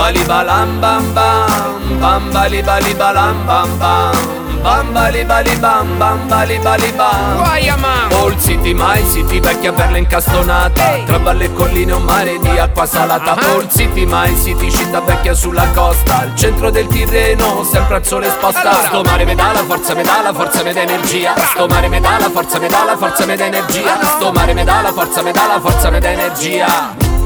bali balam bam bam Bam bali bali balam bam bam Bam bali bali bam bam bali bali bam Guaia man Old City, My City, vecchia perla incastonata Ehi. Tra balle e colline, un mare di acqua salata Ah. Old City, My City, città vecchia sulla costa Al centro del Tirreno, sempre al sole esposta Allora. Sto mare me dà la forza, me dà la forza, me dà energia Sto mare me dà la forza, me dà la forza, me dà energia. Sto mare me dà la forza, me dà la forza, me dà energia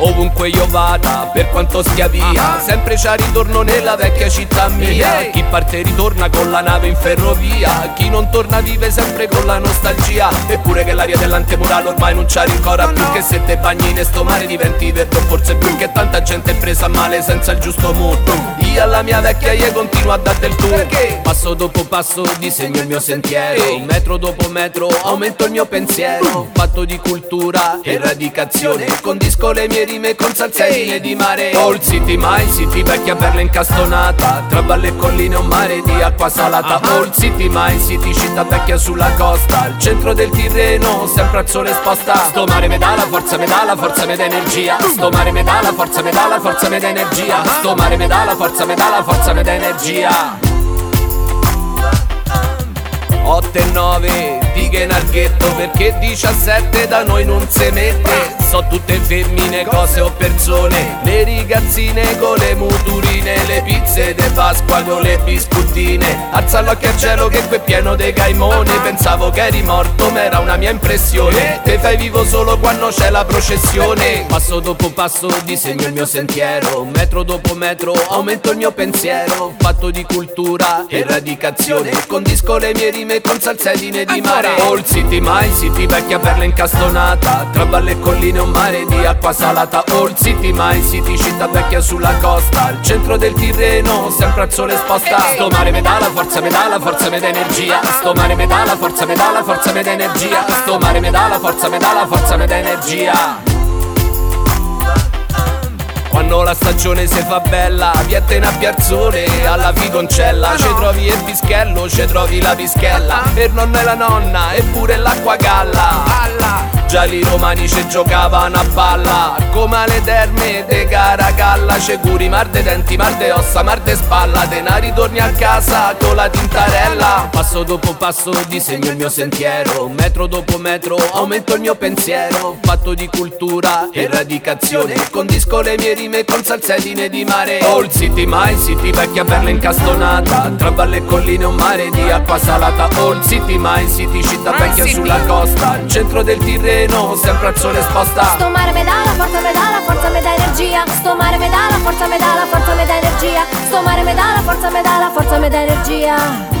Ovunque io vada, per quanto stia via Ah. Sempre c'ha ritorno nella vecchia città mia. Chi parte ritorna con la nave in ferrovia Chi non torna vive sempre con la nostalgia Eppure che l'aria dell'antemurale ormai non c'ha rincora più. Che se te bagni in sto mare diventi verde forse più Che tanta gente è presa male senza il giusto mood Io alla mia vecchia io continuo a dar del tu Perché? Passo dopo passo disegno il mio sentiero. Metro dopo metro aumento il mio pensiero Fatto di cultura e radicazione Condisco le mie rime con salsedine di mare. Old City, My City, vecchia perla incastonata. Tra valle e colline un mare di acqua salata. Ah. Old City, My City, città vecchia sulla costa. Al centro del Tirreno, sempre al sole esposta Sto mare me dà la forza, me dà la forza, me dà energia. Sto mare me dà la forza, me dà la forza, me dà energia. Sto mare me dà la forza, me dà la forza, me dà energia. 8 e 9 dighe in arghetto perché 17 da noi non si mette So tutte femmine, cose o persone. Le ragazzine con le muturine Le pizze de Pasqua con le biscottine. Alza l'occhio al cielo che qui è pieno de gaimoni Pensavo che eri morto ma era una mia impressione. Te fai vivo solo quando c'è la processione. Passo dopo passo disegno il mio sentiero. Metro dopo metro aumento il mio pensiero. Fatto di cultura e radicazione Condisco le mie rime con salsedine di mare. Old City, My City, vecchia perla incastonata. Tra valle e colline un mare di acqua salata Old City, My City, città vecchia sulla costa Al centro del Tirreno, sempre al sole esposta. Sto mare me dà la forza, me dà la forza, me dà energia Sto mare me dà la forza, me dà la forza, me dà energia Sto mare me dà la forza, me dà la forza, me dà energia quando la stagione si fa bella, viette a piazzone, alla figoncella, no. ci trovi il pischello, ci trovi la pischella, per nonno e la nonna, eppure l'acqua galla. Alla Già i romani ci giocavano a balla. Come alle terme de Caracalla C'è curi mar de denti, mar de ossa, mar de spalla. Denari torni a casa con la tintarella. Passo dopo passo disegno il mio sentiero. Metro dopo metro aumento il mio pensiero. Fatto di cultura e radicazione Condisco le mie rime con salsedine di mare. Old City, My City, vecchia perla incastonata. Tra valle e colline un mare di acqua salata. Old City, My City, città vecchia sulla costa. Centro del Tirreno, sempre al sole esposta Sto mare me dà la forza, me dà la forza, me dà energia. Sto mare me dà la forza, me dà la forza, me dà energia. Sto mare me dà la forza, me dà la forza, me dà energia